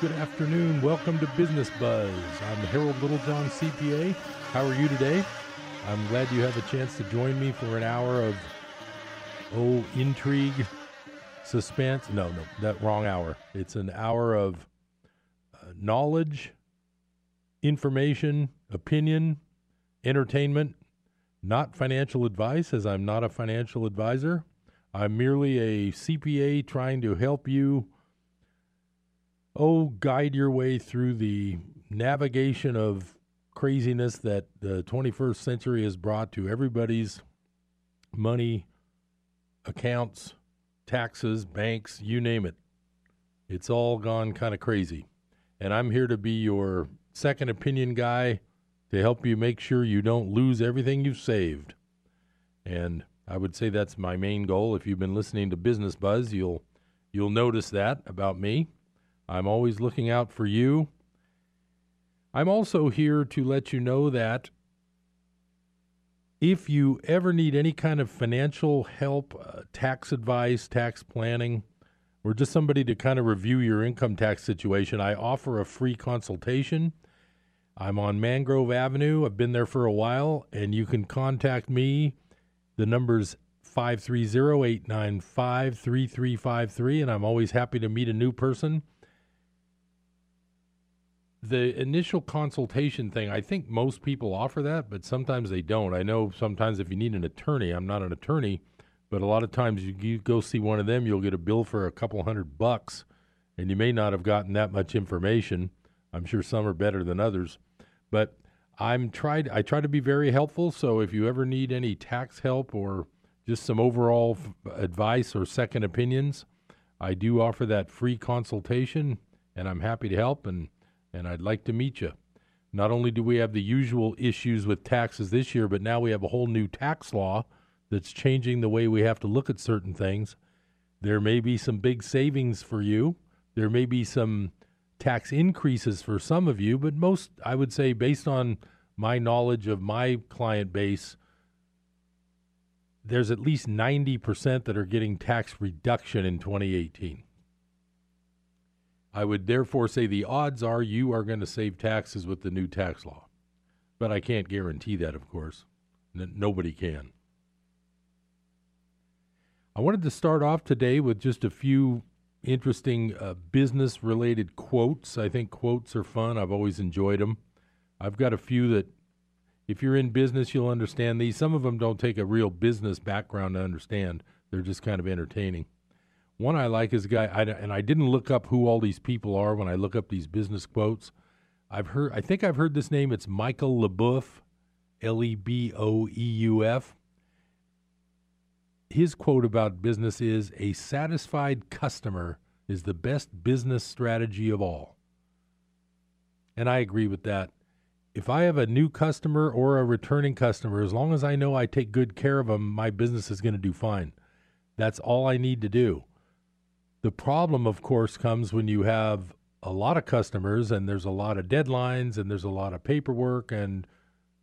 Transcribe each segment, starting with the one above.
good afternoon. Welcome to Business Buzz. I'm Harold Littlejohn, CPA. How are you today? I'm glad you have a chance to join me for an hour of, oh, intrigue, suspense. No, no, that wrong hour. It's an hour of uh, knowledge, information, opinion, entertainment, not financial advice, as I'm not a financial advisor. I'm merely a CPA trying to help you oh, guide your way through the navigation of craziness that the 21st century has brought to everybody's money, accounts, taxes, banks, you name it. It's all gone kind of crazy. And I'm here to be your second opinion guy to help you make sure you don't lose everything you've saved. And I would say that's my main goal. If you've been listening to Business Buzz, you'll you'll notice that about me. I'm always looking out for you. I'm also here to let you know that if you ever need any kind of financial help, uh, tax advice, tax planning, or just somebody to kind of review your income tax situation, I offer a free consultation. I'm on Mangrove Avenue. I've been there for a while, and you can contact me. The number's 530 895 3353, and I'm always happy to meet a new person the initial consultation thing, I think most people offer that, but sometimes they don't. I know sometimes if you need an attorney, I'm not an attorney, but a lot of times you, you go see one of them, you'll get a bill for a couple hundred bucks, and you may not have gotten that much information. I'm sure some are better than others, but I'm tried. I try to be very helpful. So if you ever need any tax help or just some overall f- advice or second opinions, I do offer that free consultation, and I'm happy to help. And and I'd like to meet you. Not only do we have the usual issues with taxes this year, but now we have a whole new tax law that's changing the way we have to look at certain things. There may be some big savings for you. There may be some tax increases for some of you, but most, I would say, based on my knowledge of my client base, there's at least 90% that are getting tax reduction in 2018. I would therefore say the odds are you are going to save taxes with the new tax law. But I can't guarantee that, of course. N- nobody can. I wanted to start off today with just a few interesting uh, business related quotes. I think quotes are fun. I've always enjoyed them. I've got a few that, if you're in business, you'll understand these. Some of them don't take a real business background to understand, they're just kind of entertaining. One I like is a guy, I, and I didn't look up who all these people are when I look up these business quotes. I've heard, I think I've heard this name. It's Michael LeBoeuf, L E B O E U F. His quote about business is A satisfied customer is the best business strategy of all. And I agree with that. If I have a new customer or a returning customer, as long as I know I take good care of them, my business is going to do fine. That's all I need to do. The problem, of course, comes when you have a lot of customers and there's a lot of deadlines and there's a lot of paperwork and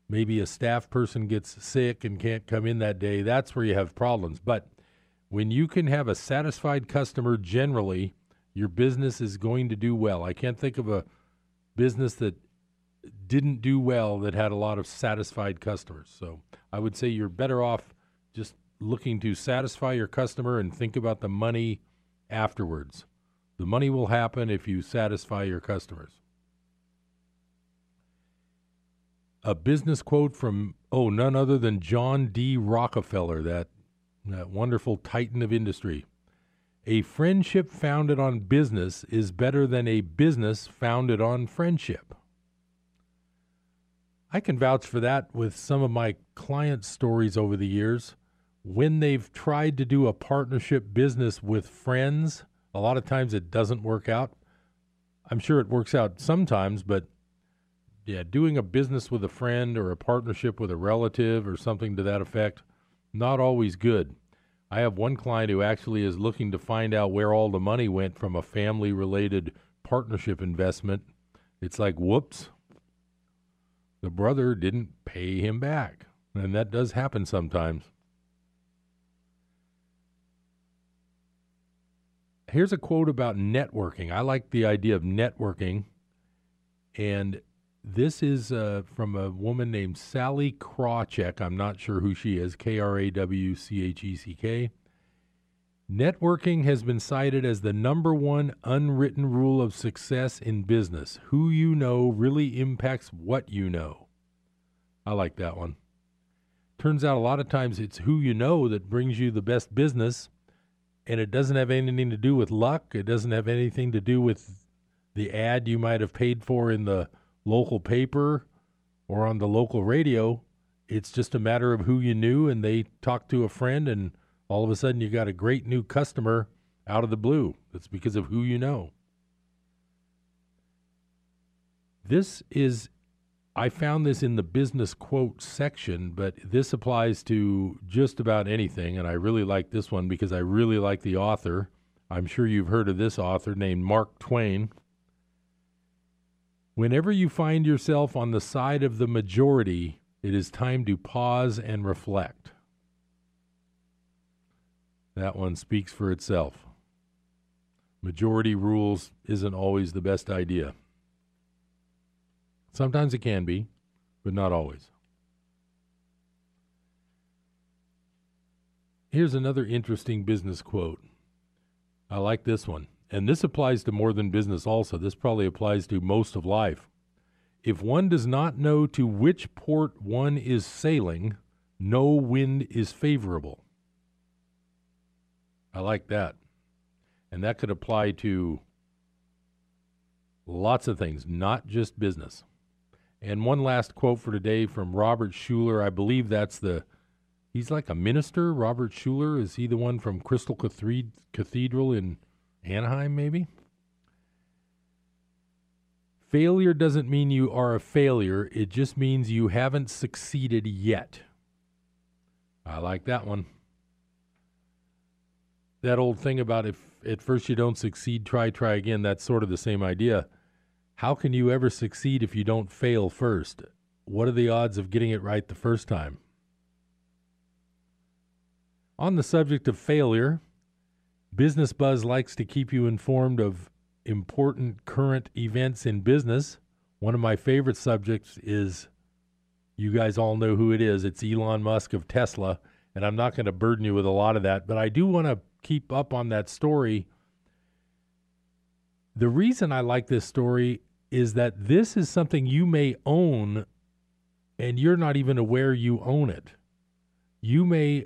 maybe a staff person gets sick and can't come in that day. That's where you have problems. But when you can have a satisfied customer generally, your business is going to do well. I can't think of a business that didn't do well that had a lot of satisfied customers. So I would say you're better off just looking to satisfy your customer and think about the money afterwards. The money will happen if you satisfy your customers. A business quote from, oh, none other than John D. Rockefeller, that, that wonderful titan of industry. A friendship founded on business is better than a business founded on friendship. I can vouch for that with some of my client stories over the years when they've tried to do a partnership business with friends, a lot of times it doesn't work out. I'm sure it works out sometimes, but yeah, doing a business with a friend or a partnership with a relative or something to that effect, not always good. I have one client who actually is looking to find out where all the money went from a family related partnership investment. It's like, whoops, the brother didn't pay him back. And that does happen sometimes. Here's a quote about networking. I like the idea of networking. And this is uh, from a woman named Sally Krawcheck. I'm not sure who she is. K R A W C H E C K. Networking has been cited as the number one unwritten rule of success in business. Who you know really impacts what you know. I like that one. Turns out a lot of times it's who you know that brings you the best business, and it doesn't have anything to do with luck. It doesn't have anything to do with the ad you might have paid for in the local paper or on the local radio. It's just a matter of who you knew, and they talked to a friend, and all of a sudden you got a great new customer out of the blue. It's because of who you know. This is, I found this in the business quote section, but this applies to just about anything. And I really like this one because I really like the author. I'm sure you've heard of this author named Mark Twain. Whenever you find yourself on the side of the majority, it is time to pause and reflect. That one speaks for itself. Majority rules isn't always the best idea. Sometimes it can be, but not always. Here's another interesting business quote. I like this one. And this applies to more than business also. This probably applies to most of life. If one does not know to which port one is sailing, no wind is favorable. I like that. And that could apply to lots of things, not just business. And one last quote for today from Robert Schuller. I believe that's the, he's like a minister. Robert Schuller, is he the one from Crystal Cathedral in Anaheim, maybe? Failure doesn't mean you are a failure, it just means you haven't succeeded yet. I like that one that old thing about if at first you don't succeed, try, try again, that's sort of the same idea. How can you ever succeed if you don't fail first? What are the odds of getting it right the first time? On the subject of failure, Business Buzz likes to keep you informed of important current events in business. One of my favorite subjects is you guys all know who it is. It's Elon Musk of Tesla. And I'm not going to burden you with a lot of that, but I do want to keep up on that story. The reason I like this story is that this is something you may own and you're not even aware you own it. You may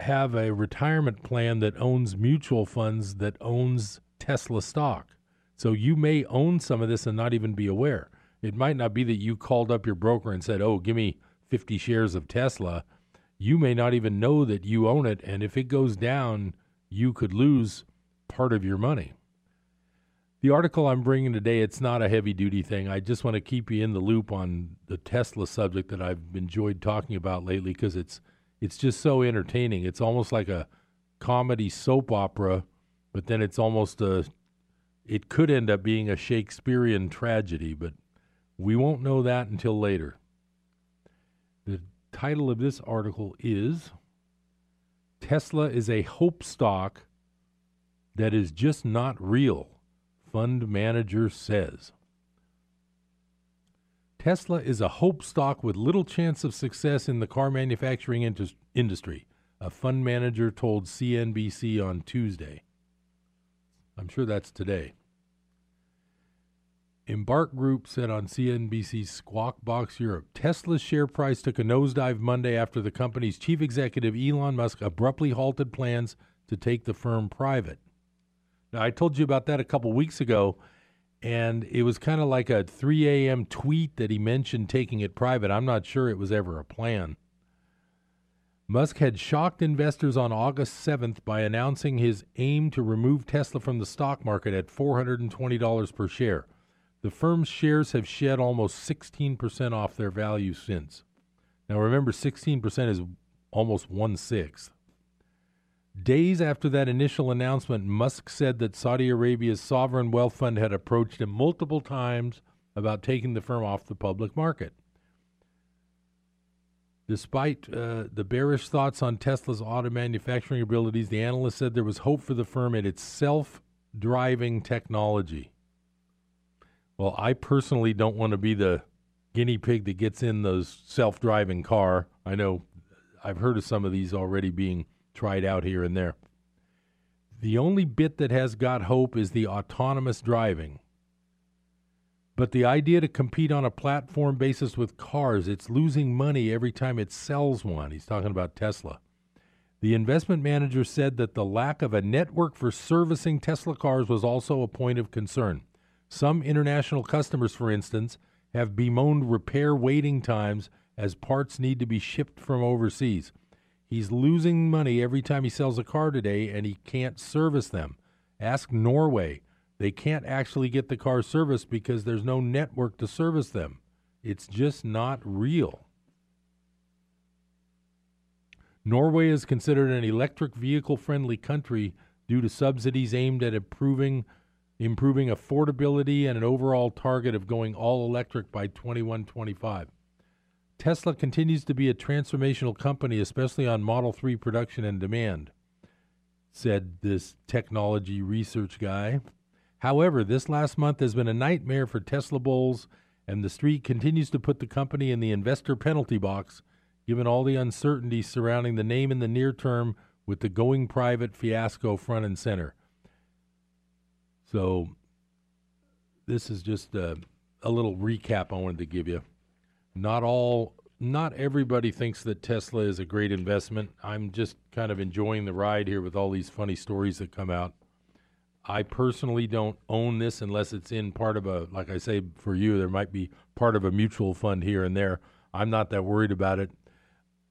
have a retirement plan that owns mutual funds that owns Tesla stock. So you may own some of this and not even be aware. It might not be that you called up your broker and said, "Oh, give me 50 shares of Tesla." You may not even know that you own it and if it goes down, you could lose part of your money. The article I'm bringing today, it's not a heavy duty thing. I just want to keep you in the loop on the Tesla subject that I've enjoyed talking about lately because it's it's just so entertaining. It's almost like a comedy soap opera, but then it's almost a it could end up being a Shakespearean tragedy, but we won't know that until later. The title of this article is Tesla is a hope stock that is just not real, fund manager says. Tesla is a hope stock with little chance of success in the car manufacturing industry, a fund manager told CNBC on Tuesday. I'm sure that's today. Embark Group said on CNBC's Squawk Box Europe Tesla's share price took a nosedive Monday after the company's chief executive Elon Musk abruptly halted plans to take the firm private. Now, I told you about that a couple weeks ago, and it was kind of like a 3 a.m. tweet that he mentioned taking it private. I'm not sure it was ever a plan. Musk had shocked investors on August 7th by announcing his aim to remove Tesla from the stock market at $420 per share. The firm's shares have shed almost 16% off their value since. Now remember, 16% is almost one sixth. Days after that initial announcement, Musk said that Saudi Arabia's sovereign wealth fund had approached him multiple times about taking the firm off the public market. Despite uh, the bearish thoughts on Tesla's auto manufacturing abilities, the analyst said there was hope for the firm and its self driving technology. Well, I personally don't want to be the guinea pig that gets in those self driving car. I know I've heard of some of these already being tried out here and there. The only bit that has got hope is the autonomous driving. But the idea to compete on a platform basis with cars, it's losing money every time it sells one. He's talking about Tesla. The investment manager said that the lack of a network for servicing Tesla cars was also a point of concern. Some international customers, for instance, have bemoaned repair waiting times as parts need to be shipped from overseas. He's losing money every time he sells a car today and he can't service them. Ask Norway. They can't actually get the car serviced because there's no network to service them. It's just not real. Norway is considered an electric vehicle friendly country due to subsidies aimed at improving improving affordability and an overall target of going all electric by 2125. Tesla continues to be a transformational company, especially on Model 3 production and demand, said this technology research guy. However, this last month has been a nightmare for Tesla bulls, and the street continues to put the company in the investor penalty box given all the uncertainty surrounding the name in the near term with the going private fiasco front and center. So, this is just a, a little recap I wanted to give you. Not all, not everybody thinks that Tesla is a great investment. I'm just kind of enjoying the ride here with all these funny stories that come out. I personally don't own this unless it's in part of a, like I say, for you, there might be part of a mutual fund here and there. I'm not that worried about it.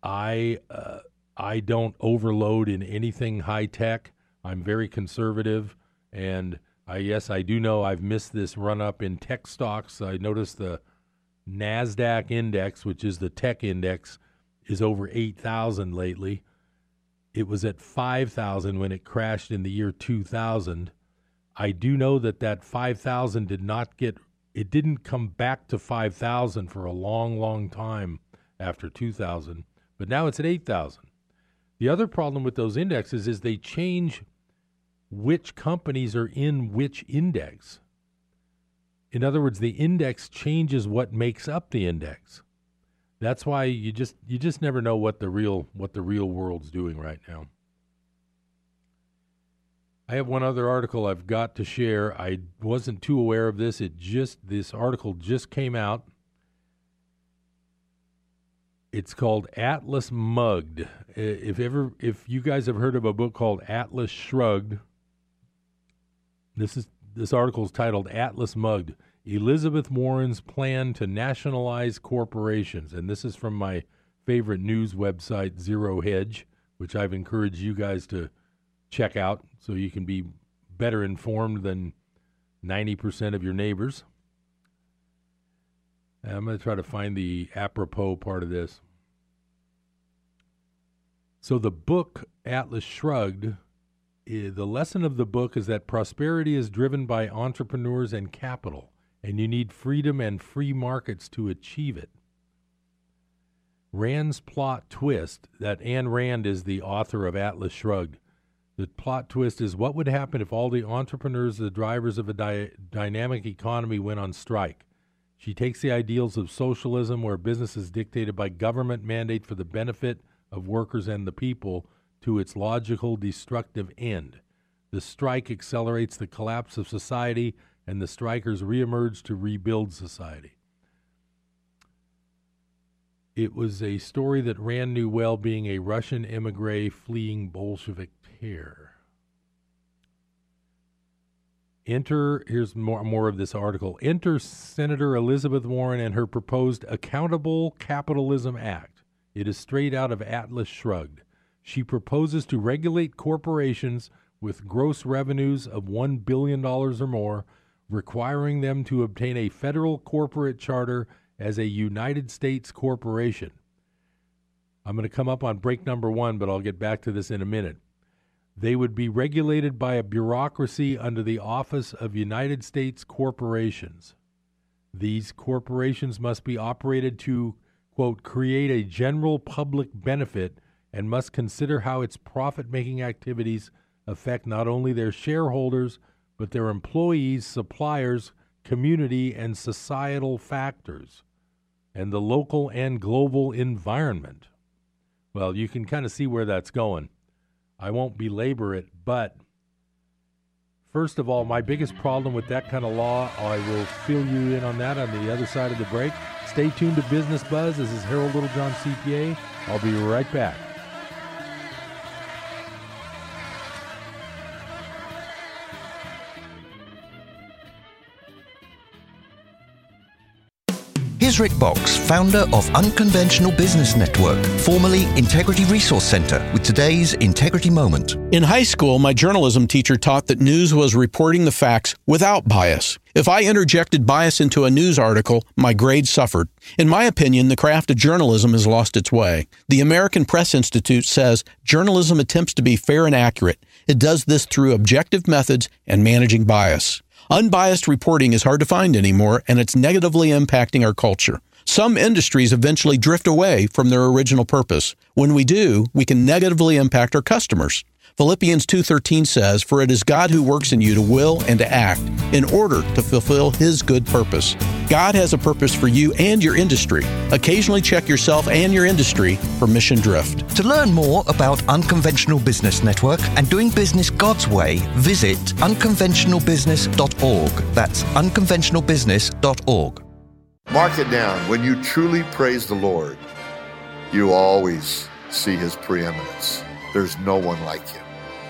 I uh, I don't overload in anything high tech. I'm very conservative, and I yes I do know I've missed this run up in tech stocks. I noticed the Nasdaq index, which is the tech index, is over eight thousand lately. It was at five thousand when it crashed in the year two thousand. I do know that that five thousand did not get it didn't come back to five thousand for a long, long time after two thousand but now it's at 8,000. The other problem with those indexes is they change which companies are in which index. In other words, the index changes what makes up the index. That's why you just you just never know what the real what the real world's doing right now. I have one other article I've got to share. I wasn't too aware of this. It just this article just came out it's called Atlas Mugged. If ever, if you guys have heard of a book called Atlas Shrugged, this is this article is titled Atlas Mugged: Elizabeth Warren's Plan to Nationalize Corporations, and this is from my favorite news website, Zero Hedge, which I've encouraged you guys to check out so you can be better informed than ninety percent of your neighbors. I'm going to try to find the apropos part of this. So, the book Atlas Shrugged, Eh, the lesson of the book is that prosperity is driven by entrepreneurs and capital, and you need freedom and free markets to achieve it. Rand's plot twist that Ayn Rand is the author of Atlas Shrugged. The plot twist is what would happen if all the entrepreneurs, the drivers of a dy- dynamic economy, went on strike? She takes the ideals of socialism, where business is dictated by government mandate for the benefit of workers and the people, to its logical destructive end. The strike accelerates the collapse of society, and the strikers reemerge to rebuild society. It was a story that Rand knew well, being a Russian emigre fleeing Bolshevik terror. Enter, here's more, more of this article. Enter Senator Elizabeth Warren and her proposed Accountable Capitalism Act. It is straight out of Atlas Shrugged. She proposes to regulate corporations with gross revenues of $1 billion or more, requiring them to obtain a federal corporate charter as a United States corporation. I'm going to come up on break number one, but I'll get back to this in a minute. They would be regulated by a bureaucracy under the Office of United States Corporations. These corporations must be operated to, quote, create a general public benefit and must consider how its profit making activities affect not only their shareholders, but their employees, suppliers, community, and societal factors, and the local and global environment. Well, you can kind of see where that's going. I won't belabor it, but first of all, my biggest problem with that kind of law, I will fill you in on that on the other side of the break. Stay tuned to Business Buzz. This is Harold Littlejohn, CPA. I'll be right back. Here's Rick Boxx, founder of Unconventional Business Network, formerly Integrity Resource Center, with today's Integrity Moment. In high school, my journalism teacher taught that news was reporting the facts without bias. If I interjected bias into a news article, my grade suffered. In my opinion, the craft of journalism has lost its way. The American Press Institute says journalism attempts to be fair and accurate. It does this through objective methods and managing bias. Unbiased reporting is hard to find anymore, and it's negatively impacting our culture. Some industries eventually drift away from their original purpose. When we do, we can negatively impact our customers. Philippians 2:13 says, "For it is God who works in you to will and to act in order to fulfill his good purpose." God has a purpose for you and your industry. Occasionally check yourself and your industry for mission drift. To learn more about Unconventional Business Network and doing business God's way, visit unconventionalbusiness.org. That's unconventionalbusiness.org. Mark it down. When you truly praise the Lord, you always see his preeminence. There's no one like him.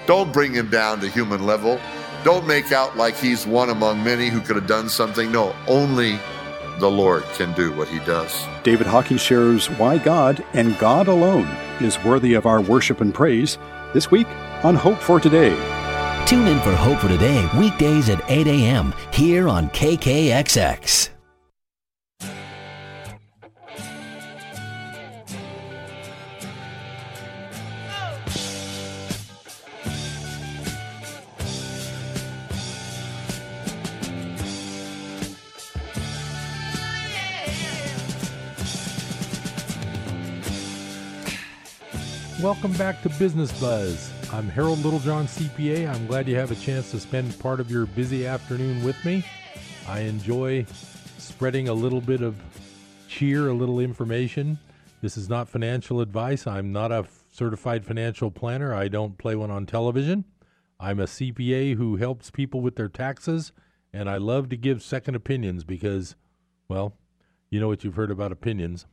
Don't bring him down to human level. Don't make out like he's one among many who could have done something. No, only the Lord can do what he does. David Hocking shares why God and God alone is worthy of our worship and praise this week on Hope for Today. Tune in for Hope for Today weekdays at 8 a.m. here on KKXX. Back to Business Buzz. I'm Harold Littlejohn, CPA. I'm glad you have a chance to spend part of your busy afternoon with me. I enjoy spreading a little bit of cheer, a little information. This is not financial advice. I'm not a certified financial planner. I don't play one on television. I'm a CPA who helps people with their taxes, and I love to give second opinions because, well, you know what you've heard about opinions.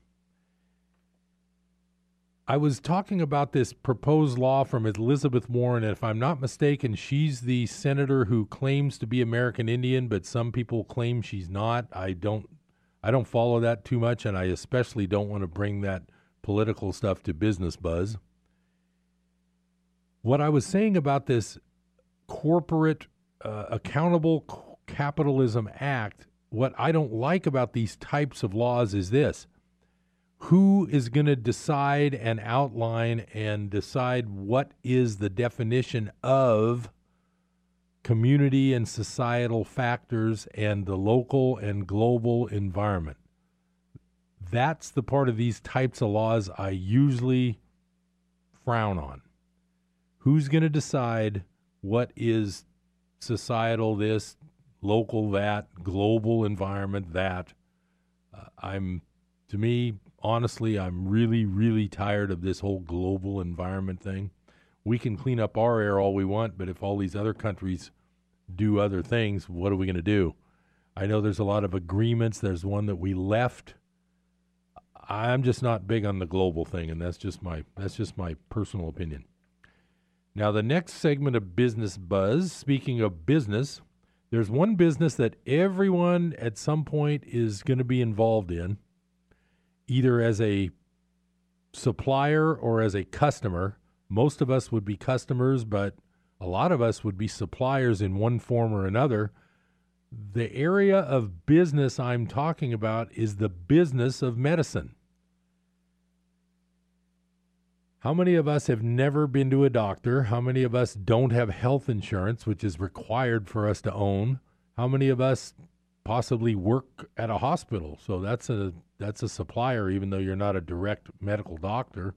I was talking about this proposed law from Elizabeth Warren, if I'm not mistaken, she's the senator who claims to be American Indian, but some people claim she's not. I don't I don't follow that too much, and I especially don't want to bring that political stuff to business buzz. What I was saying about this corporate uh, accountable capitalism act, what I don't like about these types of laws is this who is going to decide and outline and decide what is the definition of community and societal factors and the local and global environment. That's the part of these types of laws I usually frown on. Who's going to decide what is societal this, local that, global environment that? Uh, I'm, to me, honestly, I'm really, really tired of this whole global environment thing. We can clean up our air all we want, but if all these other countries do other things, what are we going to do? I know there's a lot of agreements. There's one that we left. I'm just not big on the global thing, and that's just my that's just my personal opinion. Now, the next segment of business buzz. Speaking of business, there's one business that everyone at some point is going to be involved in, either as a supplier or as a customer. Most of us would be customers, but a lot of us would be suppliers in one form or another. The area of business I'm talking about is the business of medicine. How many of us have never been to a doctor? How many of us don't have health insurance, which is required for us to own? How many of us possibly work at a hospital? So that's a that's a supplier, even though you're not a direct medical doctor.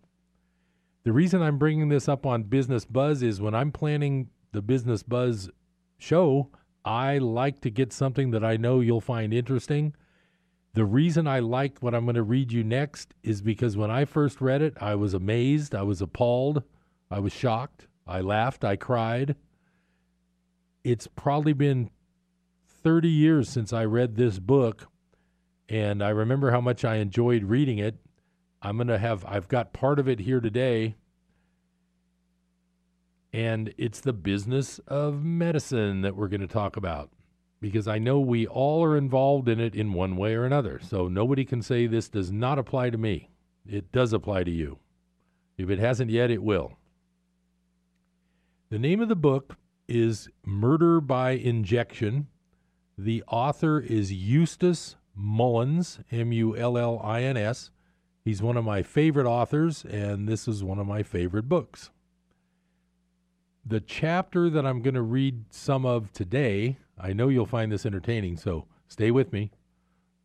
The reason I'm bringing this up on Business Buzz is when I'm planning the Business Buzz show, I like to get something that I know you'll find interesting. The reason I like what I'm going to read you next is because when I first read it, I was amazed, I was appalled, I was shocked, I laughed, I cried. It's probably been 30 years since I read this book, and I remember how much I enjoyed reading it. I'm going to have, I've got part of it here today, and it's the business of medicine that we're going to talk about because I know we all are involved in it in one way or another. So nobody can say this does not apply to me. It does apply to you. If it hasn't yet, it will. The name of the book is Murder by Injection. The author is Eustace Mullins, M U L L I N S. He's one of my favorite authors, and this is one of my favorite books. The chapter that I'm going to read some of today I know you'll find this entertaining, so stay with me.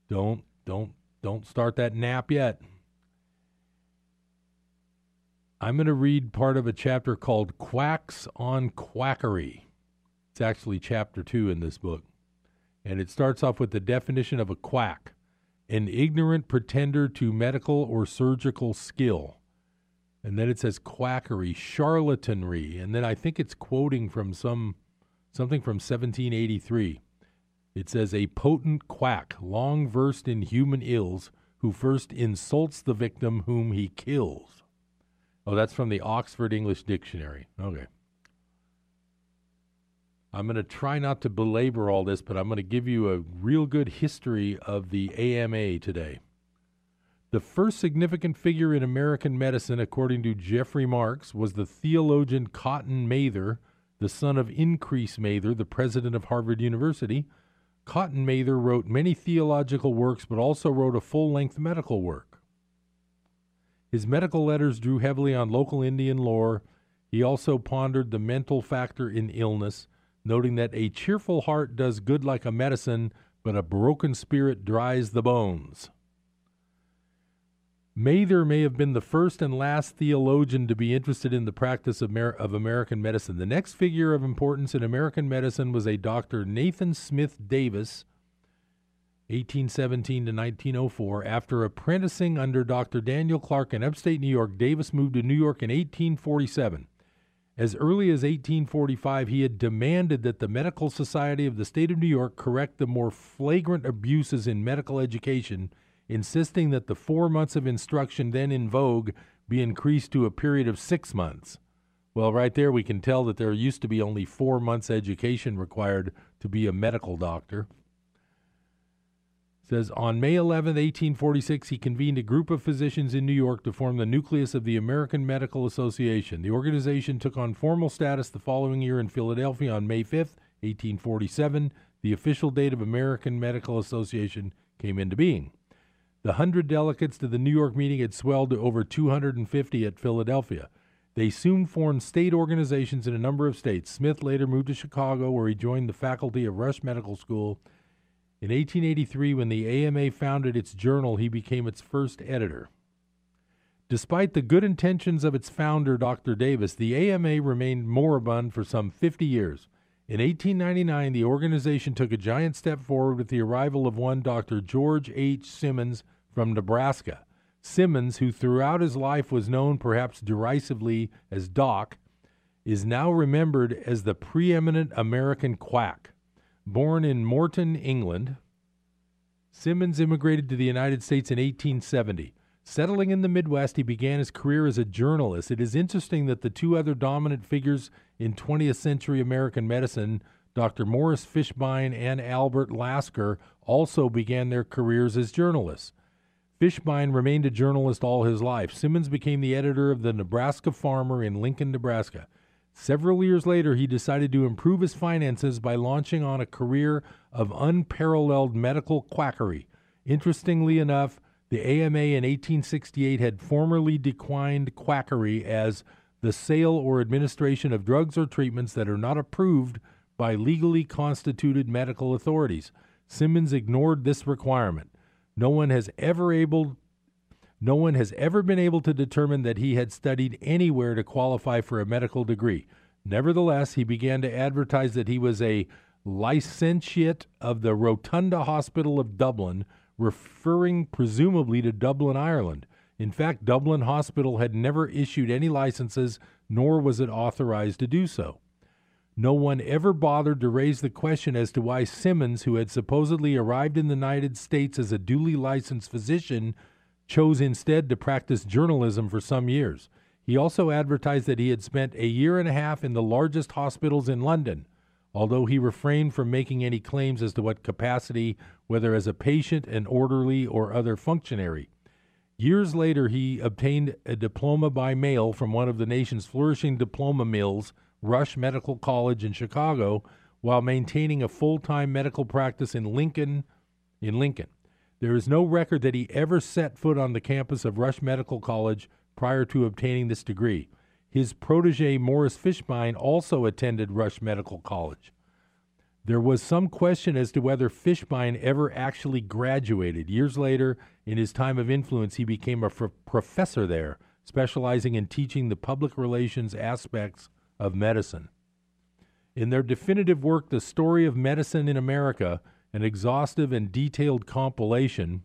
Don't don't don't start that nap yet. I'm going to read part of a chapter called Quacks on Quackery. It's actually chapter 2 in this book. And it starts off with the definition of a quack an ignorant pretender to medical or surgical skill. And then it says quackery, charlatanry. And then I think it's quoting from some something from 1783. It says, A potent quack, long versed in human ills, who first insults the victim whom he kills. Oh, that's from the Oxford English Dictionary. Okay. I'm going to try not to belabor all this, but I'm going to give you a real good history of the AMA today. The first significant figure in American medicine, according to Geoffrey Marks, was the theologian Cotton Mather the son of Increase Mather, the president of Harvard University, Cotton Mather wrote many theological works but also wrote a full length medical work. His medical letters drew heavily on local Indian lore. He also pondered the mental factor in illness, noting that a cheerful heart does good like a medicine, but a broken spirit dries the bones. Mather may have been the first and last theologian to be interested in the practice of, of, American medicine. The next figure of importance in American medicine was a Dr. Nathan Smith Davis, 1817 to 1904. After apprenticing under Dr. Daniel Clark in upstate New York, Davis moved to New York in 1847. As early as 1845, he had demanded that the Medical Society of the State of New York correct the more flagrant abuses in medical education – insisting that the four months of instruction then in vogue be increased to a period of six months. Well, right there, we can tell that there used to be only four months' education required to be a medical doctor. Says on May 11, 1846, he convened a group of physicians in New York to form the nucleus of the American Medical Association. The organization took on formal status the following year in Philadelphia on May 5, 1847. The official date of American Medical Association came into being. The 100 delegates to the New York meeting had swelled to over 250 at Philadelphia. They soon formed state organizations in a number of states. Smith later moved to Chicago, where he joined the faculty of Rush Medical School. In 1883, when the AMA founded its journal, he became its first editor. Despite the good intentions of its founder, Dr. Davis, the AMA remained moribund for some 50 years. In 1899, the organization took a giant step forward with the arrival of one Dr. George H. Simmons from Nebraska. Simmons, who throughout his life was known perhaps derisively as Doc, is now remembered as the preeminent American quack. Born in Morton, England, Simmons immigrated to the United States in 1870. Settling in the Midwest, he began his career as a journalist. It is interesting that the two other dominant figures in 20th century American medicine, Dr. Morris Fishbein and Albert Lasker, also began their careers as journalists. Fishbein remained a journalist all his life. Simmons became the editor of the Nebraska Farmer in Lincoln, Nebraska. Several years later, he decided to improve his finances by launching on a career of unparalleled medical quackery. Interestingly enough, the AMA in 1868 had formerly declined quackery as the sale or administration of drugs or treatments that are not approved by legally constituted medical authorities. Simmons ignored this requirement. No one has ever able no one has ever been able to determine that he had studied anywhere to qualify for a medical degree. Nevertheless, he began to advertise that he was a licentiate of the Rotunda Hospital of Dublin, referring presumably to Dublin, Ireland. In fact, Dublin Hospital had never issued any licenses, nor was it authorized to do so. No one ever bothered to raise the question as to why Simmons, who had supposedly arrived in the United States as a duly licensed physician, chose instead to practice journalism for some years. He also advertised that he had spent a year and a half in the largest hospitals in London, although he refrained from making any claims as to what capacity, whether as a patient, an orderly, or other functionary. Years later, he obtained a diploma by mail from one of the nation's flourishing diploma mills, Rush Medical College in Chicago, while maintaining a full-time medical practice in Lincoln, in Lincoln. There is no record that he ever set foot on the campus of Rush Medical College prior to obtaining this degree. His protege, Morris Fishbein, also attended Rush Medical College. There was some question as to whether Fishbein ever actually graduated. Years later, in his time of influence, he became a f- professor there, specializing in teaching the public relations aspects of medicine. In their definitive work, The Story of Medicine in America, an exhaustive and detailed compilation,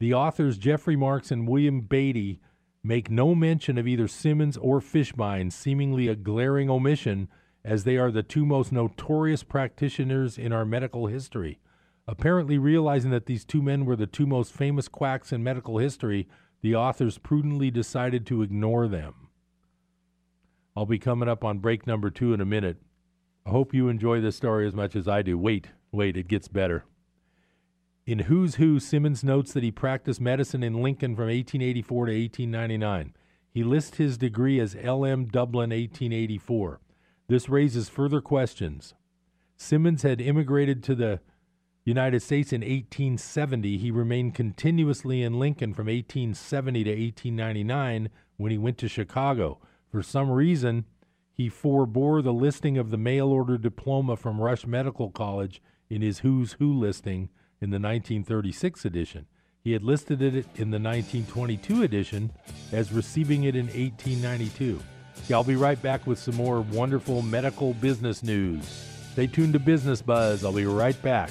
the authors Geoffrey Marks and William Beatty make no mention of either Simmons or Fishbein, seemingly a glaring omission, as they are the two most notorious practitioners in our medical history. Apparently, realizing that these two men were the two most famous quacks in medical history, the authors prudently decided to ignore them. I'll be coming up on break number two in a minute. I hope you enjoy this story as much as I do. Wait, wait, it gets better. In Who's Who, Simmons notes that he practiced medicine in Lincoln from 1884 to 1899. He lists his degree as LM Dublin 1884. This raises further questions. Simmons had immigrated to the United States in 1870. He remained continuously in Lincoln from 1870 to 1899 when he went to Chicago. For some reason, he forbore the listing of the mail order diploma from Rush Medical College in his Who's Who listing in the 1936 edition. He had listed it in the 1922 edition as receiving it in 1892. Yeah, I'll be right back with some more wonderful medical business news. Stay tuned to Business Buzz. I'll be right back.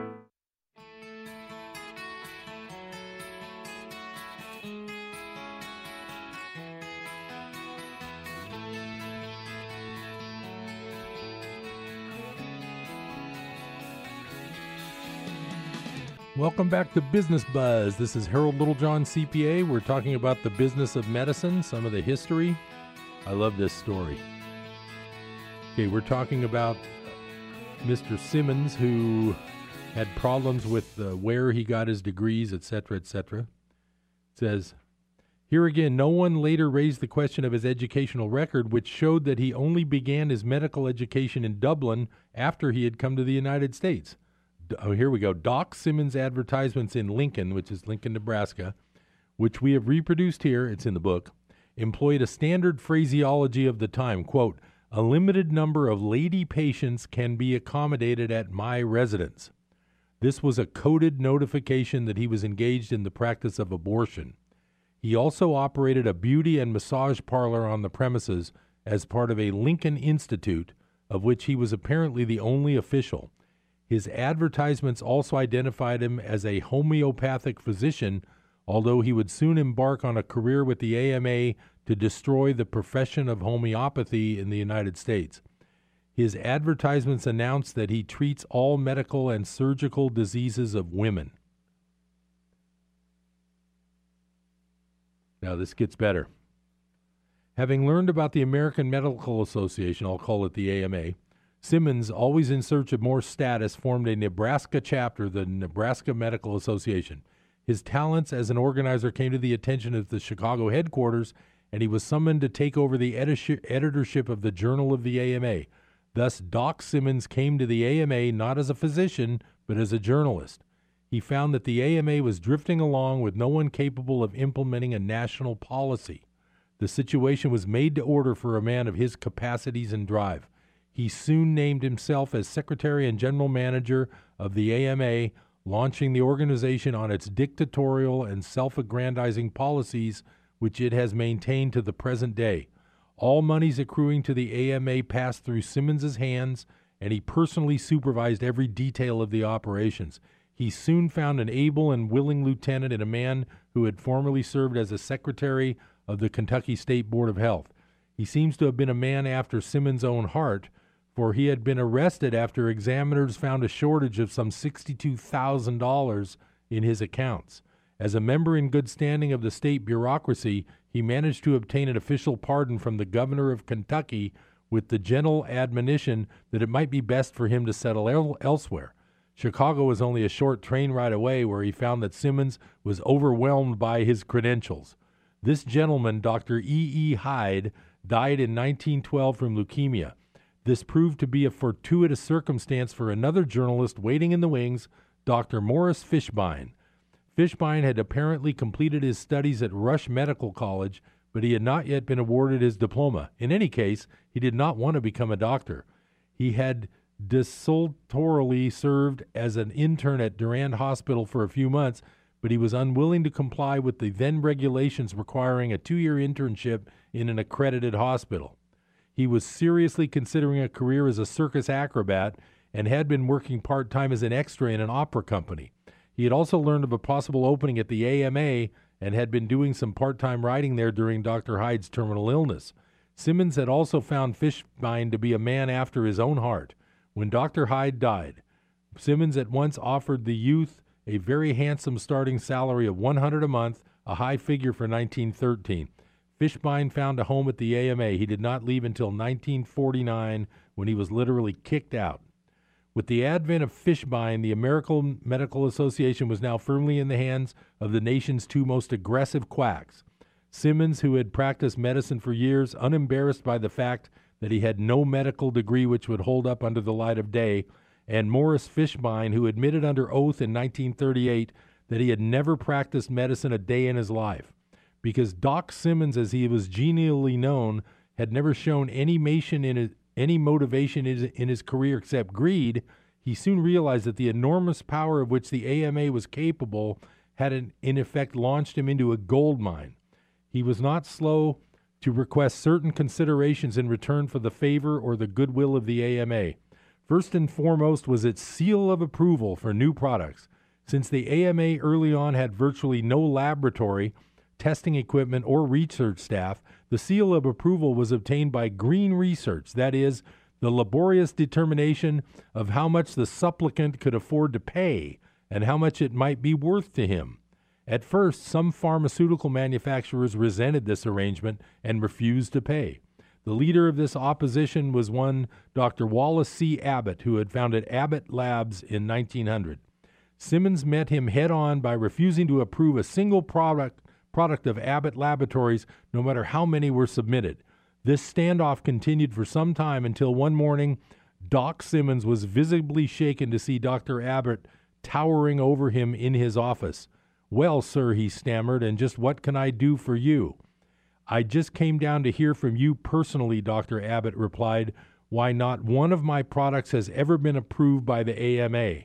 Welcome back to Business Buzz. This is Harold Littlejohn, CPA. We're talking about the business of medicine, some of the history. I love this story. Okay, we're talking about Mr. Simmons, who had problems with uh, where he got his degrees, etc., etc. It says, here again, no one later raised the question of his educational record, which showed that he only began his medical education in Dublin after he had come to the United States oh, here we go. Doc Simmons advertisements in Lincoln, which is Lincoln, Nebraska, which we have reproduced here. It's in the book. Employed a standard phraseology of the time. Quote, a limited number of lady patients can be accommodated at my residence. This was a coded notification that he was engaged in the practice of abortion. He also operated a beauty and massage parlor on the premises as part of a Lincoln Institute, of which he was apparently the only official. His advertisements also identified him as a homeopathic physician, although he would soon embark on a career with the AMA to destroy the profession of homeopathy in the United States. His advertisements announced that he treats all medical and surgical diseases of women. Now, this gets better. Having learned about the American Medical Association, I'll call it the AMA, Simmons, always in search of more status, formed a Nebraska chapter, the Nebraska Medical Association. His talents as an organizer came to the attention of the Chicago headquarters, and he was summoned to take over the editorship of the Journal of the AMA. Thus, Doc Simmons came to the AMA not as a physician, but as a journalist. He found that the AMA was drifting along with no one capable of implementing a national policy. The situation was made to order for a man of his capacities and drive. He soon named himself as secretary and general manager of the AMA, launching the organization on its dictatorial and self aggrandizing policies, which it has maintained to the present day. All monies accruing to the AMA passed through Simmons's hands, and he personally supervised every detail of the operations. He soon found an able and willing lieutenant in a man who had formerly served as a secretary of the Kentucky State Board of Health. He seems to have been a man after Simmons' own heart, for he had been arrested after examiners found a shortage of some $62,000 in his accounts. As a member in good standing of the state bureaucracy, he managed to obtain an official pardon from the governor of Kentucky with the gentle admonition that it might be best for him to settle el- elsewhere. Chicago was only a short train ride away, where he found that Simmons was overwhelmed by his credentials. This gentleman, Dr. E. E. Hyde, died in 1912 from leukemia. This proved to be a fortuitous circumstance for another journalist waiting in the wings, Dr. Morris Fishbein. Fishbein had apparently completed his studies at Rush Medical College, but he had not yet been awarded his diploma. In any case, he did not want to become a doctor. He had desultorily served as an intern at Durand Hospital for a few months, but he was unwilling to comply with the then regulations requiring a two year internship in an accredited hospital. He was seriously considering a career as a circus acrobat and had been working part time as an extra in an opera company. He had also learned of a possible opening at the AMA and had been doing some part time writing there during Dr. Hyde's terminal illness. Simmons had also found Fishbein to be a man after his own heart. When Dr. Hyde died, Simmons at once offered the youth a very handsome starting salary of 100 a month, a high figure for 1913. Fishbein found a home at the AMA. He did not leave until 1949 when he was literally kicked out. With the advent of Fishbein, the American Medical Association was now firmly in the hands of the nation's two most aggressive quacks. Simmons, who had practiced medicine for years, unembarrassed by the fact that he had no medical degree which would hold up under the light of day, and Morris Fishbein, who admitted under oath in 1938 that he had never practiced medicine a day in his life because Doc Simmons, as he was genially known, had never shown any motivation in his, any motivation in his, career except greed. He soon realized that the enormous power of which the AMA was capable had, in, in effect, launched him into a gold mine. He was not slow to request certain considerations in return for the favor or the goodwill of the AMA. First and foremost was its seal of approval for new products. Since the AMA early on had virtually no laboratory, testing equipment, or research staff, the seal of approval was obtained by green research, that is, the laborious determination of how much the supplicant could afford to pay, and how much it might be worth to him. At first, some pharmaceutical manufacturers resented this arrangement and refused to pay. The leader of this opposition was one Dr. Wallace C. Abbott, who had founded Abbott Labs in 1900. Simmons met him head on by refusing to approve a single product, product of Abbott Laboratories, no matter how many were submitted. This standoff continued for some time until one morning, Doc Simmons was visibly shaken to see Dr. Abbott towering over him in his office. Well, sir, he stammered, and just what can I do for you? I just came down to hear from you personally, Dr. Abbott replied, why not one of my products has ever been approved by the AMA.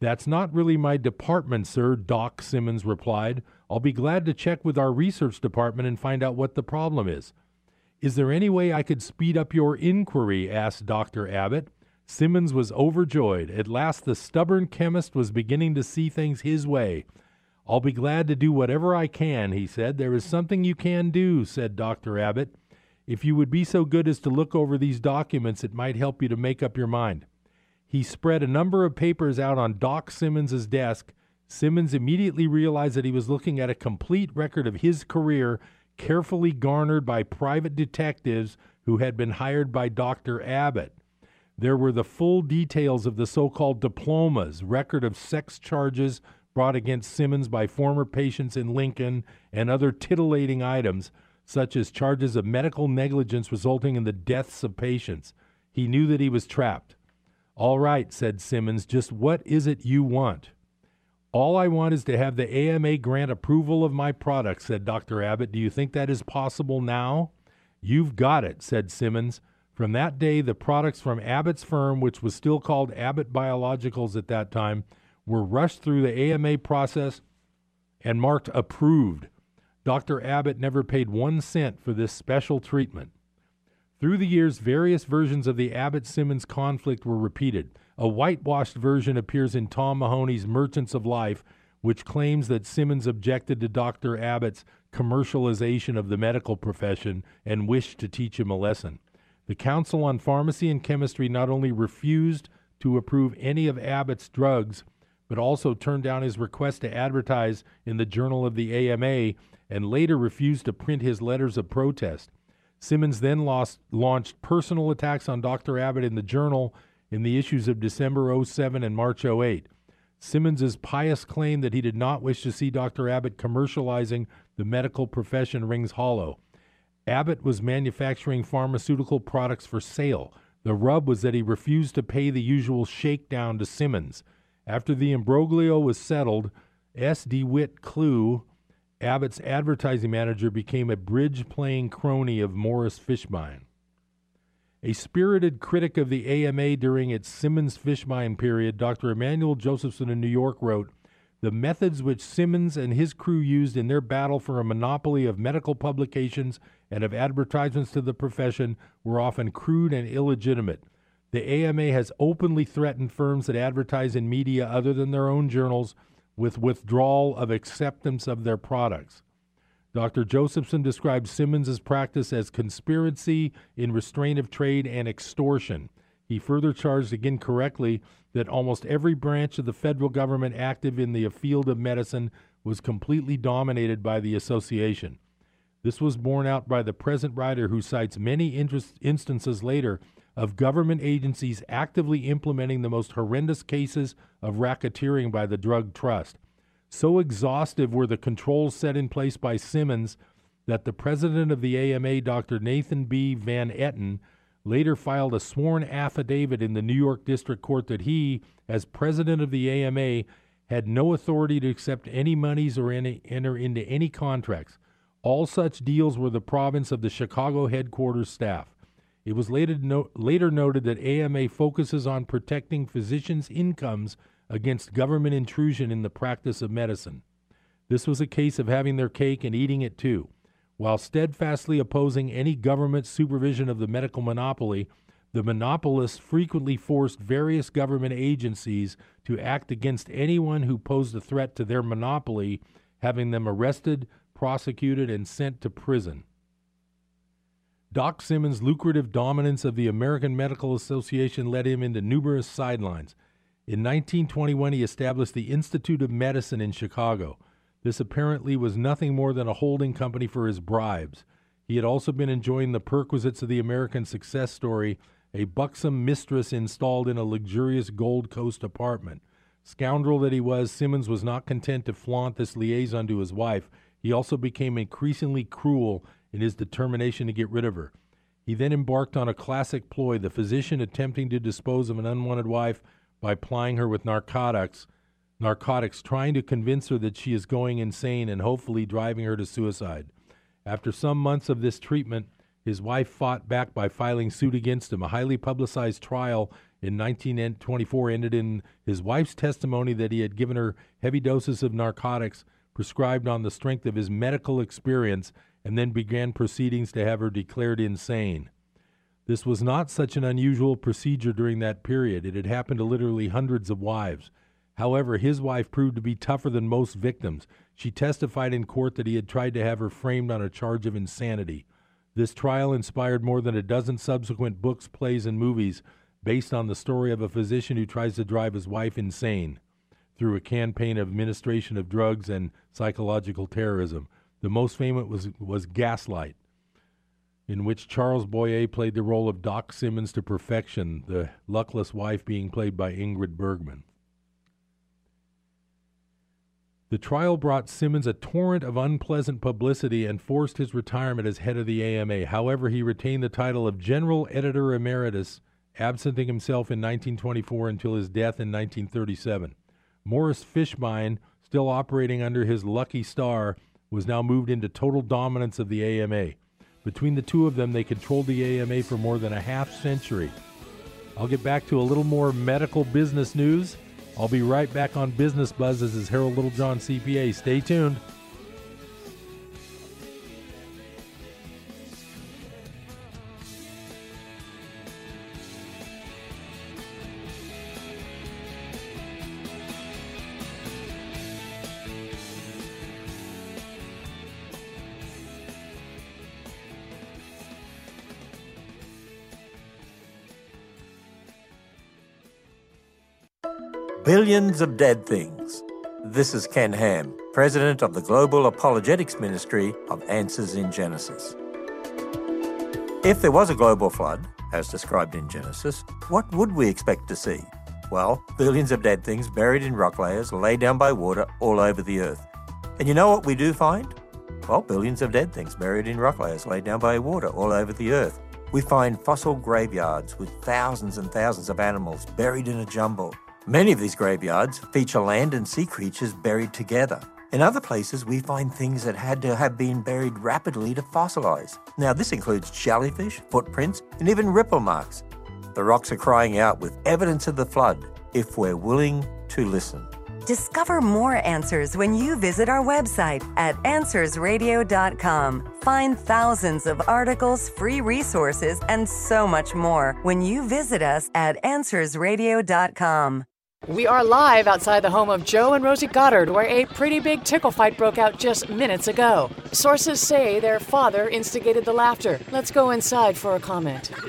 That's not really my department, sir, Doc Simmons replied. I'll be glad to check with our research department and find out what the problem is. Is there any way I could speed up your inquiry? asked Dr. Abbott. Simmons was overjoyed. At last, the stubborn chemist was beginning to see things his way. I'll be glad to do whatever I can, he said. There is something you can do, said Dr. Abbott. If you would be so good as to look over these documents, it might help you to make up your mind. He spread a number of papers out on Doc Simmons's desk. Simmons immediately realized that he was looking at a complete record of his career, carefully garnered by private detectives who had been hired by Dr. Abbott. There were the full details of the so called diplomas, record of sex charges, brought against Simmons by former patients in Lincoln and other titillating items, such as charges of medical negligence resulting in the deaths of patients. He knew that he was trapped. All right, said Simmons, just what is it you want? All I want is to have the AMA grant approval of my product, said Dr. Abbott. Do you think that is possible now? You've got it, said Simmons. From that day, the products from Abbott's firm, which was still called Abbott Biologicals at that time, were rushed through the AMA process and marked approved. Dr. Abbott never paid one cent for this special treatment. Through the years, various versions of the Abbott Simmons conflict were repeated. A whitewashed version appears in Tom Mahoney's Merchants of Life, which claims that Simmons objected to Dr. Abbott's commercialization of the medical profession and wished to teach him a lesson. The Council on Pharmacy and Chemistry not only refused to approve any of Abbott's drugs, but also turned down his request to advertise in the Journal of the AMA and later refused to print his letters of protest. Simmons then lost, launched personal attacks on Dr. Abbott in the Journal in the issues of December 07 and March 08. Simmons's pious claim that he did not wish to see Dr. Abbott commercializing the medical profession rings hollow. Abbott was manufacturing pharmaceutical products for sale. The rub was that he refused to pay the usual shakedown to Simmons. After the imbroglio was settled, S. DeWitt Clough, Abbott's advertising manager, became a bridge playing crony of Morris Fishbein. A spirited critic of the AMA during its Simmons Fishbein period, Dr. Emanuel Josephson in New York wrote The methods which Simmons and his crew used in their battle for a monopoly of medical publications and of advertisements to the profession were often crude and illegitimate. The AMA has openly threatened firms that advertise in media other than their own journals with withdrawal of acceptance of their products. Dr. Josephson described Simmons's practice as conspiracy in restraint of trade and extortion. He further charged again correctly that almost every branch of the federal government active in the field of medicine was completely dominated by the association. This was borne out by the present writer, who cites many interest, instances later of government agencies actively implementing the most horrendous cases of racketeering by the drug trust. So exhaustive were the controls set in place by Simmons that the president of the AMA, Dr. Nathan B. Van Etten, later filed a sworn affidavit in the New York District Court that he, as president of the AMA, had no authority to accept any monies or any, enter into any contracts. All such deals were the province of the Chicago headquarters staff. It was later, no, later noted that AMA focuses on protecting physicians' incomes against government intrusion in the practice of medicine. This was a case of having their cake and eating it too. While steadfastly opposing any government supervision of the medical monopoly, the monopolists frequently forced various government agencies to act against anyone who posed a threat to their monopoly, having them arrested, prosecuted, and sent to prison. Doc Simmons' lucrative dominance of the American Medical Association led him into numerous sidelines. In 1921, he established the Institute of Medicine in Chicago. This apparently was nothing more than a holding company for his bribes. He had also been enjoying the perquisites of the American success story, a buxom mistress installed in a luxurious Gold Coast apartment. Scoundrel that he was, Simmons was not content to flaunt this liaison to his wife. He also became increasingly cruel in his determination to get rid of her. He then embarked on a classic ploy, the physician attempting to dispose of an unwanted wife by plying her with narcotics, narcotics, trying to convince her that she is going insane and hopefully driving her to suicide. After some months of this treatment, his wife fought back by filing suit against him. A highly publicized trial in 1924 ended in his wife's testimony that he had given her heavy doses of narcotics prescribed on the strength of his medical experience and then began proceedings to have her declared insane. This was not such an unusual procedure during that period. It had happened to literally hundreds of wives. However, his wife proved to be tougher than most victims. She testified in court that he had tried to have her framed on a charge of insanity. This trial inspired more than a dozen subsequent books, plays, and movies based on the story of a physician who tries to drive his wife insane through a campaign of administration of drugs and psychological terrorism. The most famous was, was Gaslight, in which Charles Boyer played the role of Doc Simmons to perfection, the luckless wife being played by Ingrid Bergman. The trial brought Simmons a torrent of unpleasant publicity and forced his retirement as head of the AMA. However, he retained the title of General Editor Emeritus, absenting himself in 1924 until his death in 1937. Morris Fishbein, still operating under his lucky star, was now moved into total dominance of the AMA. Between the two of them, they controlled the AMA for more than a half century. I'll get back to a little more medical business news. I'll be right back on Business Buzz. This is Harold Littlejohn, CPA. Stay tuned. Billions of Dead Things. This is Ken Ham, President of the Global Apologetics Ministry of Answers in Genesis. If there was a global flood, as described in Genesis, what would we expect to see? Well, billions of dead things buried in rock layers laid down by water all over the earth. And you know what we do find? Well, billions of dead things buried in rock layers laid down by water all over the earth. We find fossil graveyards with thousands and thousands of animals buried in a jumble. Many of these graveyards feature land and sea creatures buried together. In other places, we find things that had to have been buried rapidly to fossilize. Now, this includes jellyfish, footprints, and even ripple marks. The rocks are crying out with evidence of the flood if we're willing to listen. Discover more answers when you visit our website at AnswersRadio.com. Find thousands of articles, free resources, and so much more when you visit us at AnswersRadio.com. We are live outside the home of Joe and Rosie Goddard, where a pretty big tickle fight broke out just minutes ago. Sources say their father instigated the laughter. Let's go inside for a comment.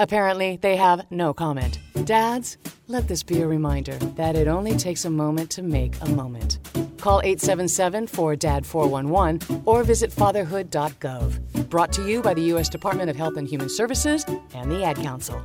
Apparently, they have no comment. Dads, let this be a reminder that it only takes a moment to make a moment. Call 877 4 DAD 411 or visit fatherhood.gov. Brought to you by the U.S. Department of Health and Human Services and the Ad Council.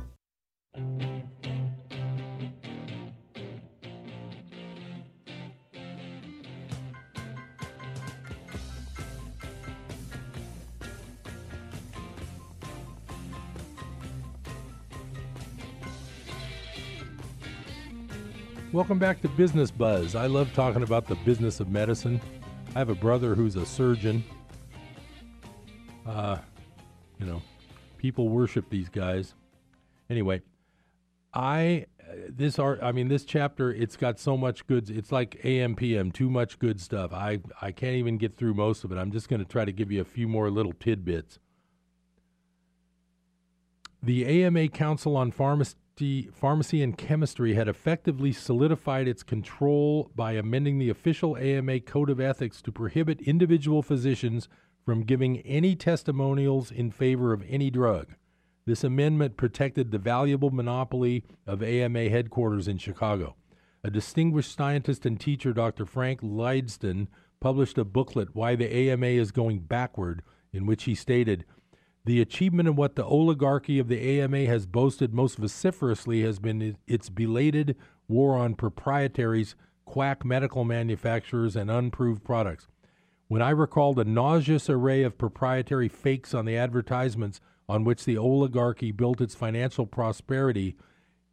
Welcome back to Business Buzz. I love talking about the business of medicine. I have a brother who's a surgeon. Uh, you know, people worship these guys. Anyway, I uh, this art. I mean, this chapter. It's got so much good. It's like AMPM. Too much good stuff. I I can't even get through most of it. I'm just going to try to give you a few more little tidbits. The AMA Council on Pharmacy Pharmacy and Chemistry had effectively solidified its control by amending the official AMA Code of Ethics to prohibit individual physicians from giving any testimonials in favor of any drug. This amendment protected the valuable monopoly of AMA headquarters in Chicago. A distinguished scientist and teacher, Dr. Frank Lydston, published a booklet, Why the AMA is Going Backward, in which he stated The achievement of what the oligarchy of the AMA has boasted most vociferously has been its belated war on proprietaries, quack medical manufacturers, and unproved products. When I recall the nauseous array of proprietary fakes on the advertisements on which the oligarchy built its financial prosperity,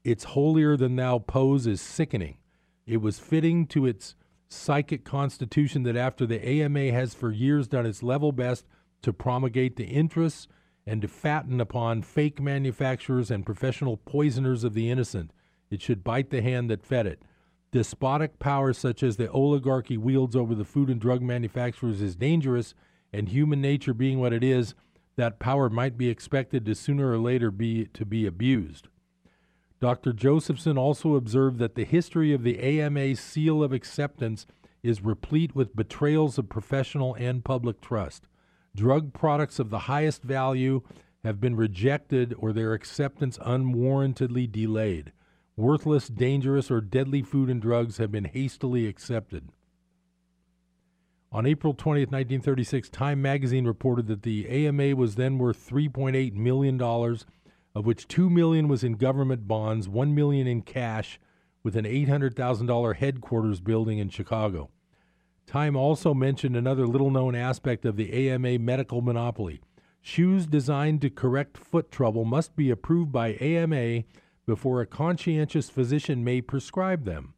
its holier than thou pose is sickening. It was fitting to its psychic constitution that after the AMA has for years done its level best to promulgate the interests and to fatten upon fake manufacturers and professional poisoners of the innocent, it should bite the hand that fed it. Despotic power such as the oligarchy wields over the food and drug manufacturers is dangerous, and human nature being what it is, that power might be expected to sooner or later be to be abused. Dr. Josephson also observed that the history of the AMA's seal of acceptance is replete with betrayals of professional and public trust. Drug products of the highest value have been rejected or their acceptance unwarrantedly delayed. Worthless, dangerous, or deadly food and drugs have been hastily accepted. On April 20, 1936, Time magazine reported that the AMA was then worth $3.8 million of which 2 million was in government bonds, 1 million in cash with an $800,000 headquarters building in Chicago. Time also mentioned another little known aspect of the AMA medical monopoly. Shoes designed to correct foot trouble must be approved by AMA before a conscientious physician may prescribe them.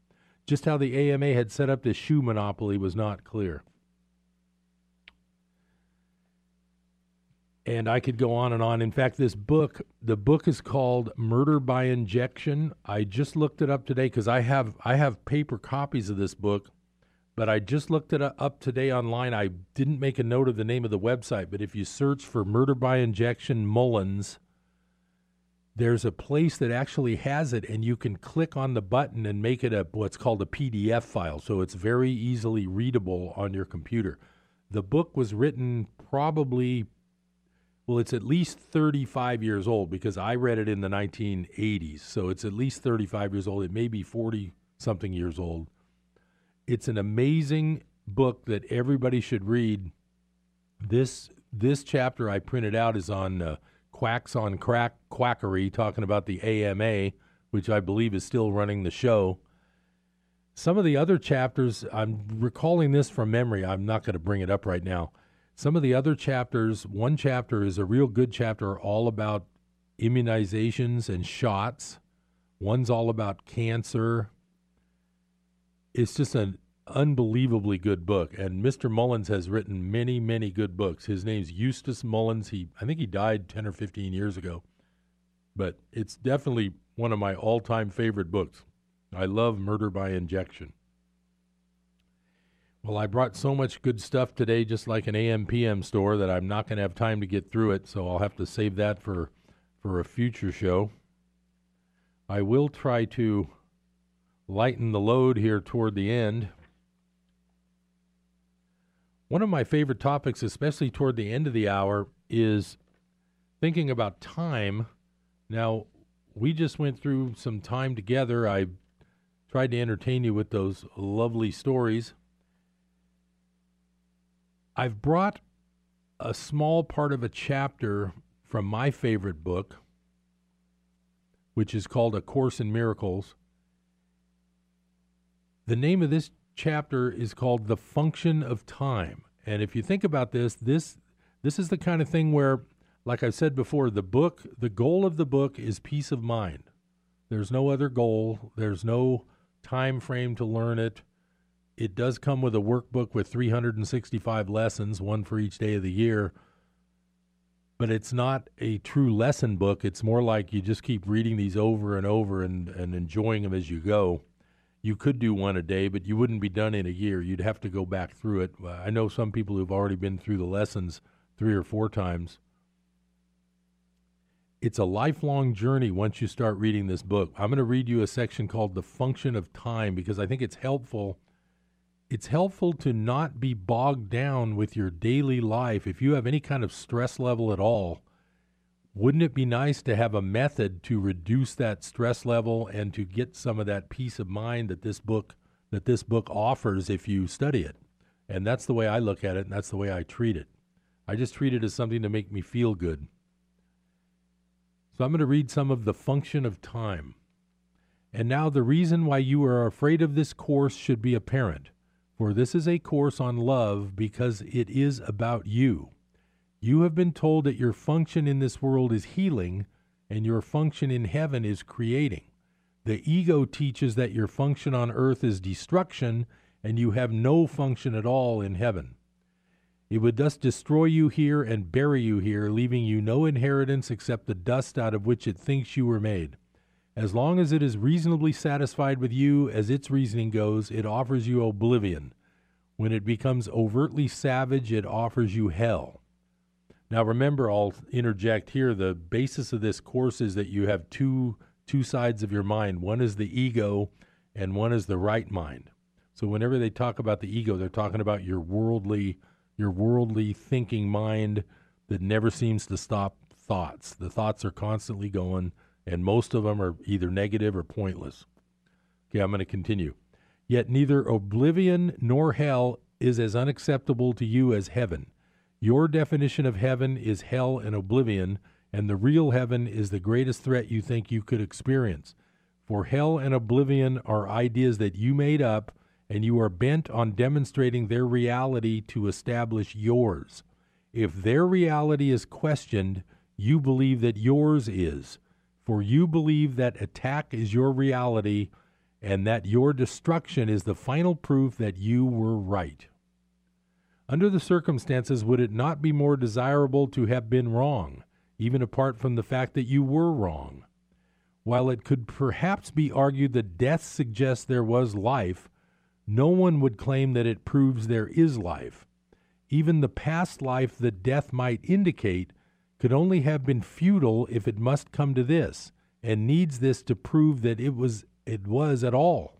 Just how the AMA had set up this shoe monopoly was not clear. And I could go on and on. In fact, this book, the book is called Murder by Injection. I just looked it up today because I have I have paper copies of this book, but I just looked it up today online. I didn't make a note of the name of the website, but if you search for Murder by Injection Mullins, there's a place that actually has it, and you can click on the button and make it a what's called a PDF file, so it's very easily readable on your computer. The book was written probably well, it's at least 35 years old because I read it in the 1980s. So it's at least 35 years old. It may be 40 something years old. It's an amazing book that everybody should read. This this chapter I printed out is on uh, quacks on crack quackery, talking about the AMA, which I believe is still running the show. Some of the other chapters, I'm recalling this from memory. I'm not going to bring it up right now. Some of the other chapters, one chapter is a real good chapter all about immunizations and shots. One's all about cancer. It's just an unbelievably good book. And Mr. Mullins has written many, many good books. His name's Eustace Mullins. He I think he died 10 or 15 years ago. But it's definitely one of my all-time favorite books. I love Murder by Injection. Well, I brought so much good stuff today, just like an AMPM store, that I'm not going to have time to get through it. So I'll have to save that for for a future show. I will try to lighten the load here toward the end. One of my favorite topics, especially toward the end of the hour, is thinking about time. Now, we just went through some time together. I tried to entertain you with those lovely stories. I've brought a small part of a chapter from my favorite book, which is called A Course in Miracles. The name of this chapter is called The Function of Time. And if you think about this, this this is the kind of thing where like I said before, the book, the goal of the book is peace of mind. There's no other goal. There's no time frame to learn it. It does come with a workbook with 365 lessons, one for each day of the year. But it's not a true lesson book. It's more like you just keep reading these over and over and, and enjoying them as you go. You could do one a day, but you wouldn't be done in a year. You'd have to go back through it. Uh, I know some people who've already been through the lessons three or four times. It's a lifelong journey once you start reading this book. I'm going to read you a section called The Function of Time because I think it's helpful it's helpful to not be bogged down with your daily life. If you have any kind of stress level at all, wouldn't it be nice to have a method to reduce that stress level and to get some of that peace of mind that this book that this book offers if you study it? And that's the way I look at it, and that's the way I treat it. I just treat it as something to make me feel good. So I'm going to read some of the function of time. And now the reason why you are afraid of this course should be apparent. For this is a course on love because it is about you. You have been told that your function in this world is healing and your function in heaven is creating. The ego teaches that your function on earth is destruction and you have no function at all in heaven. It would thus destroy you here and bury you here, leaving you no inheritance except the dust out of which it thinks you were made. As long as it is reasonably satisfied with you as its reasoning goes, it offers you oblivion. When it becomes overtly savage, it offers you hell. Now remember, I'll interject here, the basis of this course is that you have two two sides of your mind. One is the ego and one is the right mind. So whenever they talk about the ego, they're talking about your worldly your worldly thinking mind that never seems to stop thoughts. The thoughts are constantly going, and most of them are either negative or pointless. Okay, I'm going to continue. Yet neither oblivion nor hell is as unacceptable to you as heaven. Your definition of heaven is hell and oblivion, and the real heaven is the greatest threat you think you could experience. For hell and oblivion are ideas that you made up and you are bent on demonstrating their reality to establish yours. If their reality is questioned, you believe that yours is, for you believe that attack is your reality and that your destruction is the final proof that you were right. Under the circumstances, would it not be more desirable to have been wrong, even apart from the fact that you were wrong? While it could perhaps be argued that death suggests there was life, no one would claim that it proves there is life. Even the past life that death might indicate could only have been futile if it must come to this, and needs this to prove that it was it was at all.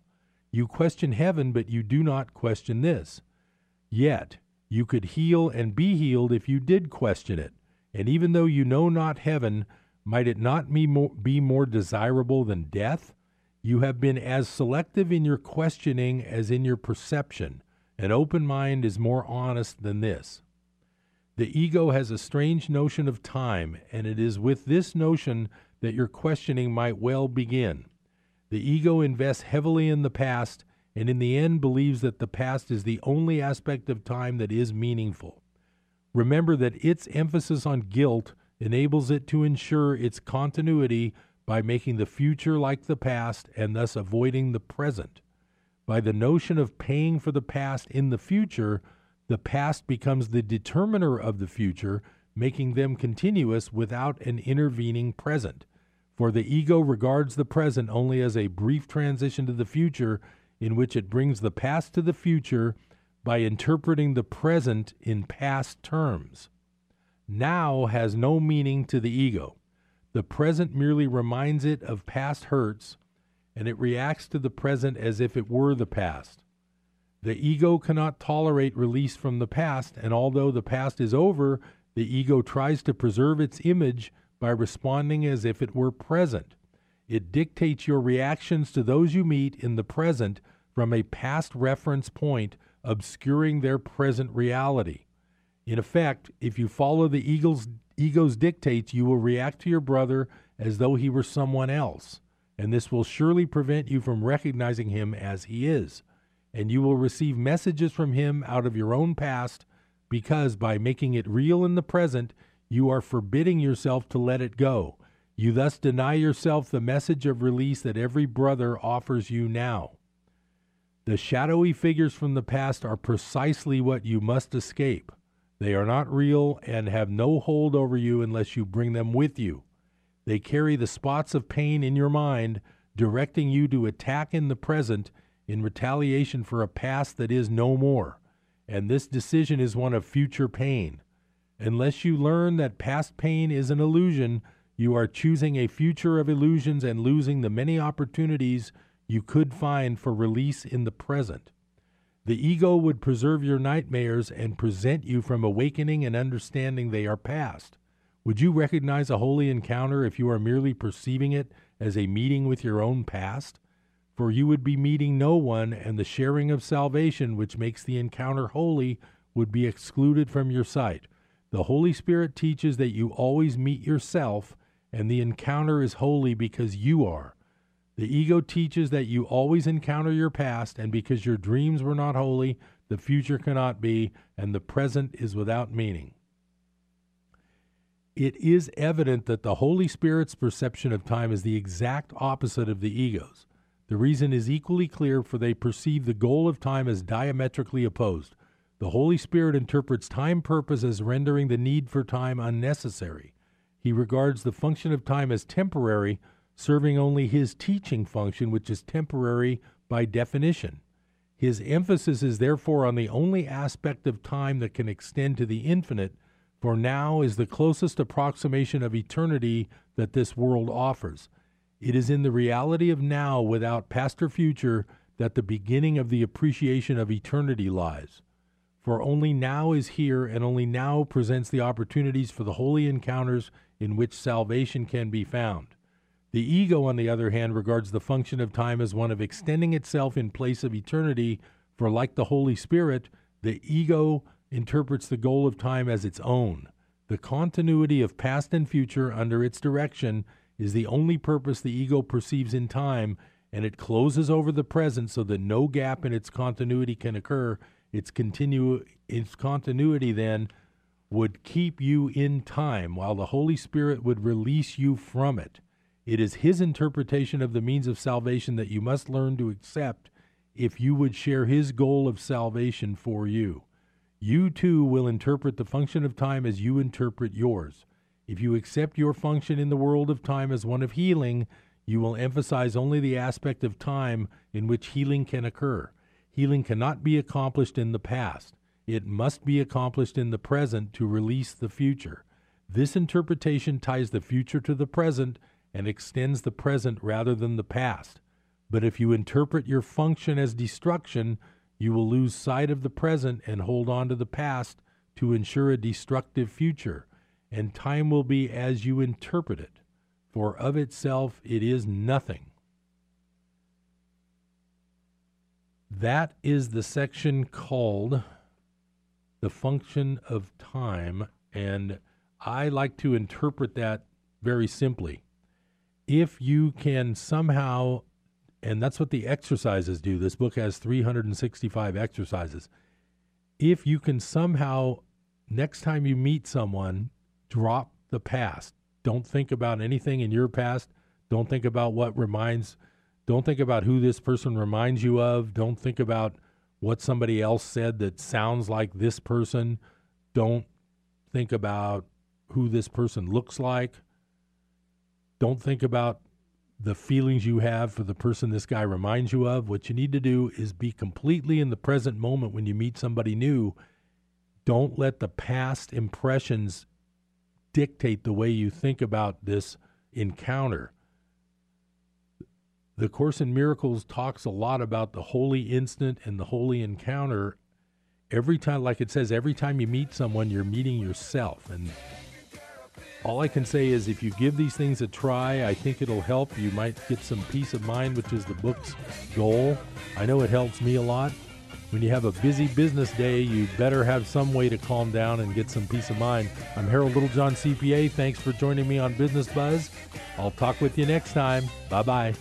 You question heaven, but you do not question this. Yet you could heal and be healed if you did question it. And even though you know not heaven, might it not be more, be more desirable than death? You have been as selective in your questioning as in your perception. An open mind is more honest than this. The ego has a strange notion of time, and it is with this notion that your questioning might well begin. The ego invests heavily in the past, and in the end believes that the past is the only aspect of time that is meaningful. Remember that its emphasis on guilt enables it to ensure its continuity by making the future like the past and thus avoiding the present. By the notion of paying for the past in the future, the past becomes the determiner of the future, making them continuous without an intervening present. For the ego regards the present only as a brief transition to the future, in which it brings the past to the future by interpreting the present in past terms. Now has no meaning to the ego. The present merely reminds it of past hurts, and it reacts to the present as if it were the past. The ego cannot tolerate release from the past, and although the past is over, the ego tries to preserve its image by responding as if it were present. It dictates your reactions to those you meet in the present from a past reference point, obscuring their present reality. In effect, if you follow the ego's dictates, you will react to your brother as though he were someone else, and this will surely prevent you from recognizing him as he is. And you will receive messages from him out of your own past, because by making it real in the present, you are forbidding yourself to let it go. You thus deny yourself the message of release that every brother offers you now. The shadowy figures from the past are precisely what you must escape. They are not real and have no hold over you unless you bring them with you. They carry the spots of pain in your mind, directing you to attack in the present in retaliation for a past that is no more. And this decision is one of future pain. Unless you learn that past pain is an illusion, you are choosing a future of illusions and losing the many opportunities you could find for release in the present. The ego would preserve your nightmares and present you from awakening and understanding they are past. Would you recognize a holy encounter if you are merely perceiving it as a meeting with your own past? For you would be meeting no one, and the sharing of salvation, which makes the encounter holy, would be excluded from your sight. The Holy Spirit teaches that you always meet yourself, and the encounter is holy because you are. The ego teaches that you always encounter your past, and because your dreams were not holy, the future cannot be, and the present is without meaning it is evident that the Holy Spirit's perception of time is the exact opposite of the ego's. The reason is equally clear, for they perceive the goal of time as diametrically opposed. The Holy Spirit interprets time purpose as rendering the need for time unnecessary. He regards the function of time as temporary, serving only his teaching function, which is temporary by definition. His emphasis is therefore on the only aspect of time that can extend to the infinite, for now is the closest approximation of eternity that this world offers. It is in the reality of now without past or future that the beginning of the appreciation of eternity lies. For only now is here, and only now presents the opportunities for the holy encounters in which salvation can be found. The ego, on the other hand, regards the function of time as one of extending itself in place of eternity, for like the Holy Spirit, the ego interprets the goal of time as its own. The continuity of past and future under its direction is the only purpose the ego perceives in time, and it closes over the present so that no gap in its continuity can occur. Its, continu- its continuity then would keep you in time, while the Holy Spirit would release you from it. It is His interpretation of the means of salvation that you must learn to accept if you would share His goal of salvation for you. You too will interpret the function of time as you interpret yours. If you accept your function in the world of time as one of healing, you will emphasize only the aspect of time in which healing can occur. Healing cannot be accomplished in the past. It must be accomplished in the present to release the future. This interpretation ties the future to the present and extends the present rather than the past. But if you interpret your function as destruction, you will lose sight of the present and hold on to the past to ensure a destructive future, and time will be as you interpret it, for of itself it is nothing. That is the section called the function of time, and I like to interpret that very simply. If you can somehow and that's what the exercises do. This book has 365 exercises. If you can somehow, next time you meet someone, drop the past. Don't think about anything in your past. Don't think about what reminds, don't think about who this person reminds you of. Don't think about what somebody else said that sounds like this person. Don't think about who this person looks like. Don't think about the feelings you have for the person this guy reminds you of. What you need to do is be completely in the present moment when you meet somebody new. Don't let the past impressions dictate the way you think about this encounter. The Course in Miracles talks a lot about the holy instant and the holy encounter. Every time, like it says, every time you meet someone, you're meeting yourself. And all I can say is if you give these things a try, I think it'll help. You might get some peace of mind, which is the book's goal. I know it helps me a lot. When you have a busy business day, you better have some way to calm down and get some peace of mind. I'm Harold Littlejohn, CPA. Thanks for joining me on Business Buzz. I'll talk with you next time. Bye bye.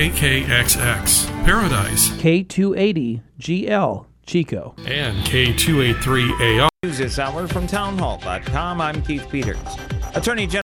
KKXX, Paradise, K280GL, Chico, and K283AR. News this hour from townhall.com. I'm Keith Peters. Attorney General